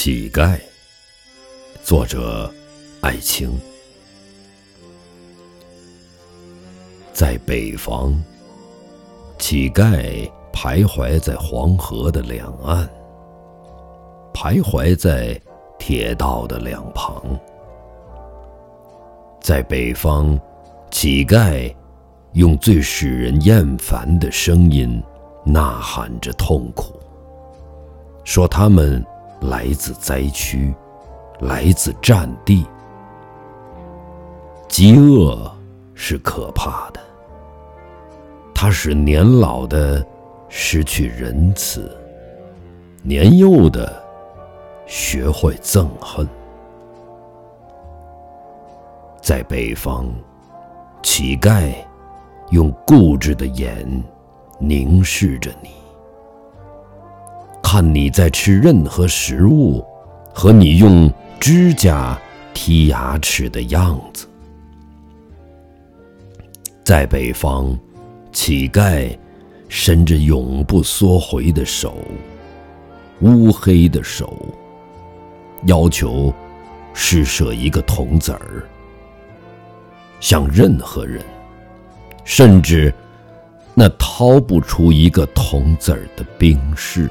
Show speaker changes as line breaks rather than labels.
乞丐，作者艾青。在北方，乞丐徘徊在黄河的两岸，徘徊在铁道的两旁。在北方，乞丐用最使人厌烦的声音呐喊着痛苦，说他们。来自灾区，来自战地。饥饿是可怕的，它使年老的失去仁慈，年幼的学会憎恨。在北方，乞丐用固执的眼凝视着你。看你在吃任何食物，和你用指甲剔牙齿的样子。在北方，乞丐伸着永不缩回的手，乌黑的手，要求施舍一个铜子儿，向任何人，甚至那掏不出一个铜子儿的兵士。